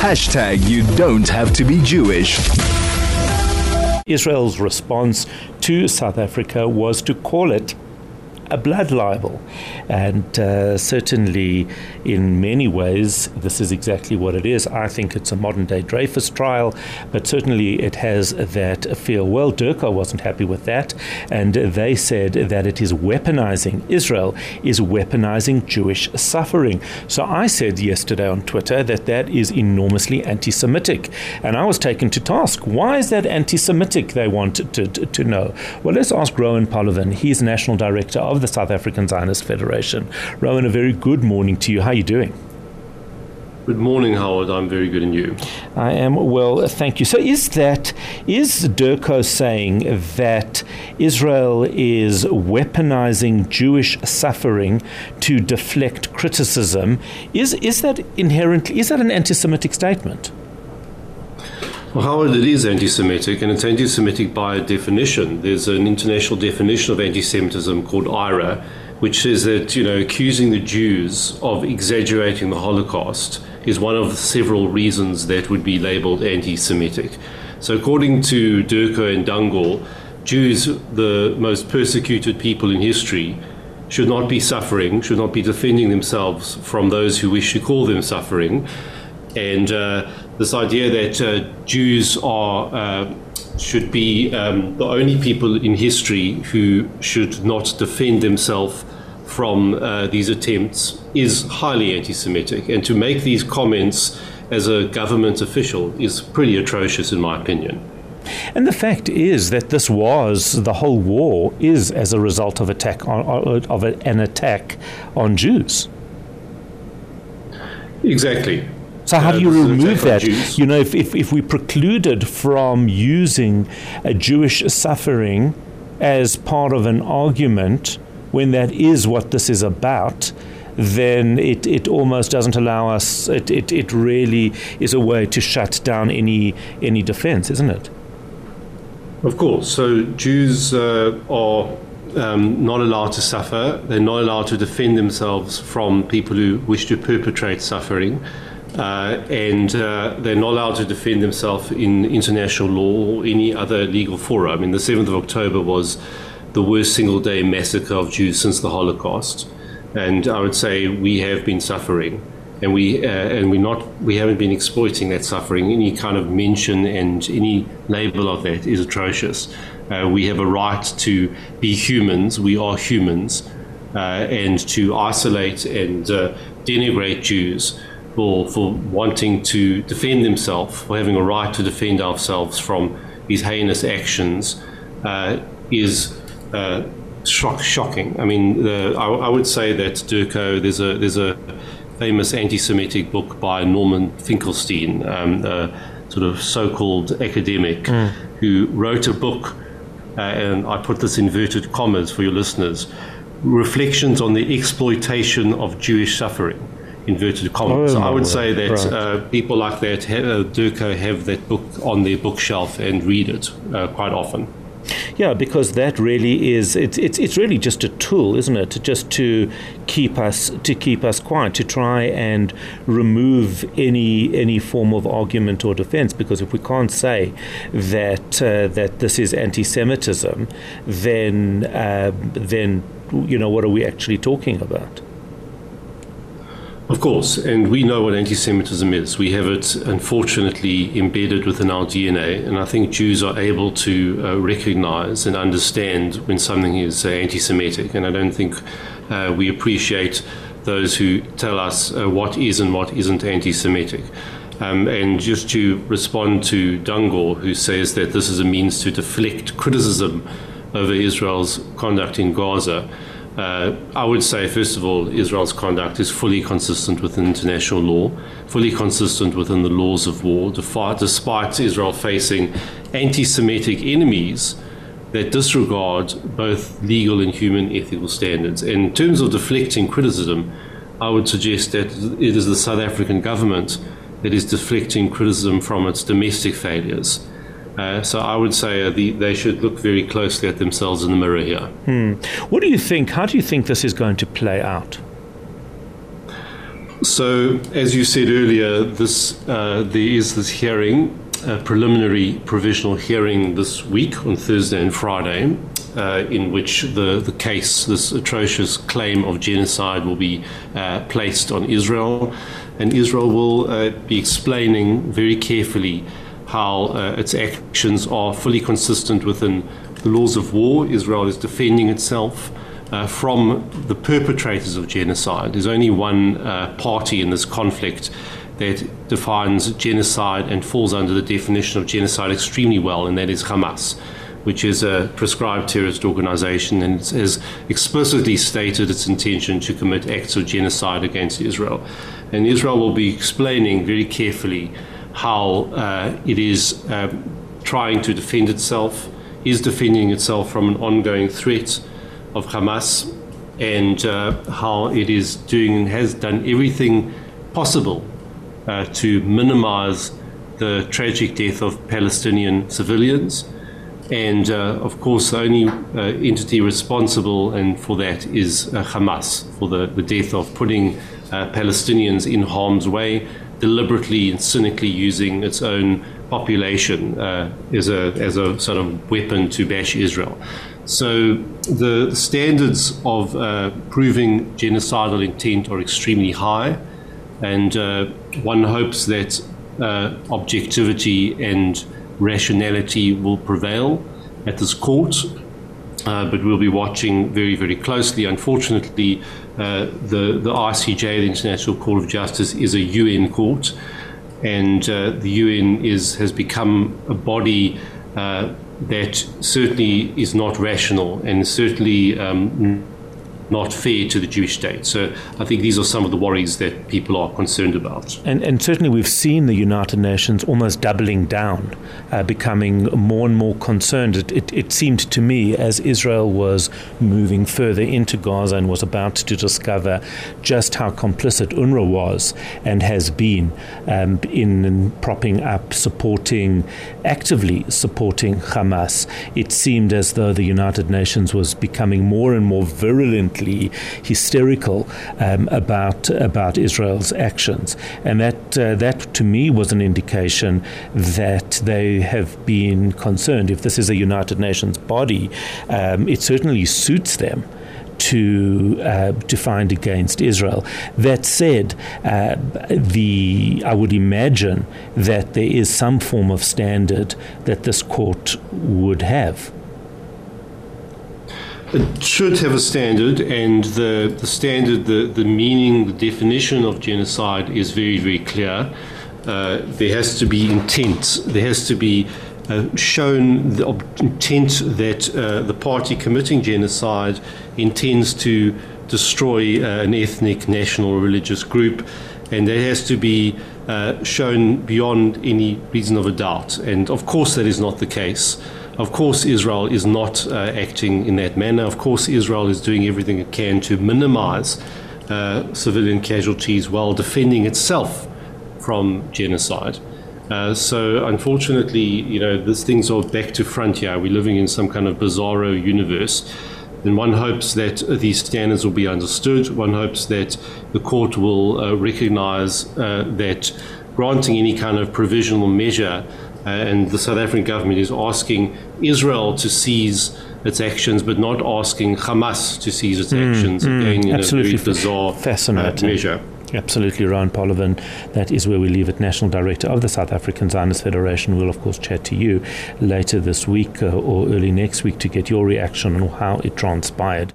Hashtag you don't have to be Jewish. Israel's response to South Africa was to call it a blood libel. And uh, certainly, in many ways, this is exactly what it is. I think it's a modern day Dreyfus trial, but certainly it has that feel. Well, DIRCO wasn't happy with that, and they said that it is weaponizing, Israel is weaponizing Jewish suffering. So I said yesterday on Twitter that that is enormously anti Semitic. And I was taken to task. Why is that anti Semitic? They wanted to, to, to know. Well, let's ask Rowan Polovin. He's National Director of the South African Zionist Federation. Rowan, a very good morning to you. How are you doing? Good morning, Howard. I'm very good, and you? I am well, thank you. So, is that is DIRCO saying that Israel is weaponizing Jewish suffering to deflect criticism? Is is that inherently is that an anti-Semitic statement? Well, Howard, it is anti Semitic, and it's anti Semitic by definition. There's an international definition of anti Semitism called IHRA, which says that, you know, accusing the Jews of exaggerating the Holocaust is one of several reasons that would be labeled anti Semitic. So, according to DIRCO and Dangor, Jews, the most persecuted people in history, should not be suffering, should not be defending themselves from those who wish to call them suffering. And uh, this idea that uh, Jews are uh, should be um, the only people in history who should not defend themselves from uh, these attempts is highly anti-Semitic, and to make these comments as a government official is pretty atrocious, in my opinion. And the fact is that this was the whole war is as a result of attack on, of an attack on Jews. Exactly. So how do you remove that? You know, if, if, if we precluded from using a Jewish suffering as part of an argument when that is what this is about, then it, it almost doesn't allow us, it, it, it really is a way to shut down any, any defense, isn't it? Of course. So Jews uh, are um, not allowed to suffer, they're not allowed to defend themselves from people who wish to perpetrate suffering. Uh, and uh, they're not allowed to defend themselves in international law or any other legal forum. I mean, the 7th of October was the worst single day massacre of Jews since the Holocaust. And I would say we have been suffering. And we uh, and we not we haven't been exploiting that suffering. Any kind of mention and any label of that is atrocious. Uh, we have a right to be humans. We are humans, uh, and to isolate and uh, denigrate Jews for, for wanting to defend themselves, for having a right to defend ourselves from these heinous actions, uh, is uh, shock, shocking. I mean, the, I, I, would say that DIRCO, there's a, there's a famous anti Semitic book by Norman Finkelstein, um, a sort of so called academic, mm. who wrote a book, uh, and I put this inverted commas for your listeners reflections on the exploitation of Jewish suffering inverted commas. Oh, I would say that right. uh, people like that, have, uh, DIRCO, have that book on their bookshelf and read it uh, quite often. Yeah, because that really is it's, it's it's really just a tool, isn't it? Just to keep us to keep us quiet, to try and remove any any form of argument or defense. Because if we can't say that uh, that this is anti-Semitism, then uh, then you know what are we actually talking about? Of course, and we know what anti Semitism is. We have it, unfortunately, embedded within our DNA, and I think Jews are able to uh, recognize and understand when something is uh, anti Semitic, and I don't think uh, we appreciate those who tell us uh, what is and what isn't anti Semitic. Um, and just to respond to Dangor, who says that this is a means to deflect criticism over Israel's conduct in Gaza. Uh, I would say, first of all, Israel's conduct is fully consistent with international law, fully consistent within the laws of war, despite Israel facing anti Semitic enemies that disregard both legal and human ethical standards. In terms of deflecting criticism, I would suggest that it is the South African government that is deflecting criticism from its domestic failures. Uh, so I would say uh, the, they should look very closely at themselves in the mirror here. Hmm. What do you think? How do you think this is going to play out? So, as you said earlier, this uh, there is this hearing, a preliminary provisional hearing this week on Thursday and Friday, uh, in which the, the case, this atrocious claim of genocide, will be uh, placed on Israel. And Israel will uh, be explaining very carefully how uh, its actions are fully consistent within the laws of war. Israel is defending itself. Uh, from the perpetrators of genocide. There's only one uh, party in this conflict that defines genocide and falls under the definition of genocide extremely well, and that is Hamas which is a prescribed terrorist organization and has explicitly stated its intention to commit acts of genocide against Israel. And Israel will be explaining very carefully how uh, it is uh, trying to defend itself, is defending itself from an ongoing threat of Hamas, and uh, how it is doing and has done everything possible uh, to minimize the tragic death of Palestinian civilians. And uh, of course, the only uh, entity responsible and for that is Hamas for the, the death of putting Palestinians in harm's way, deliberately and cynically using its own population uh, as, a, as a sort of weapon to bash Israel. So the standards of uh, proving genocidal intent are extremely high, and one hopes that objectivity and rationality will prevail at this court. Uh, but we'll be watching very, very closely. Unfortunately, uh, the, the ICJ, the International Court of Justice, is a UN court, and uh, the UN is, has become a body uh, that certainly is not rational and certainly um, not fair to the Jewish state. So I think these are some of the worries that people are concerned about. And, and certainly we've seen the United Nations almost doubling down, uh, becoming more and more concerned. It, it, it, seemed to me as Israel was moving further into Gaza and was about to discover just how complicit UNRWA was and has been um, in propping up, supporting, actively supporting Hamas. It seemed as though the United Nations was becoming more and more hysterical um, about about Israel's actions, and that uh, that to me was an indication that they have been concerned. If this is a United Nations body, um, it certainly suits them to uh, to find against Israel. That said, uh, the I would imagine that there is some form of standard that this court would have. It should have a standard, and the, the standard, the, the meaning, the definition of genocide is very, very clear. Uh, there has to be intent. There has to be uh, shown the intent that uh, the party committing genocide intends to destroy uh, an ethnic, national, or religious group, and there has to be uh, shown beyond any reason of a doubt. And of course, that is not the case. Of course, Israel is not uh, acting in that manner. Of course, Israel is doing everything it can to minimize uh, civilian casualties while defending itself from genocide. Uh, so, unfortunately, you know, these things are back to front here. We're living in some kind of bizarro universe. And one hopes that these standards will be understood. One hopes that the court will uh, recognize uh, that granting any kind of provisional measure uh, and the South African government is asking Israel to cease its actions, but not asking Hamas to cease its mm, actions. Mm, again, in absolutely a very bizarre uh, fascinating. Measure. Absolutely, Rowan Polovin. That is where we leave it. National Director of the South African Zionist Federation will, of course, chat to you later this week uh, or early next week to get your reaction on how it transpired.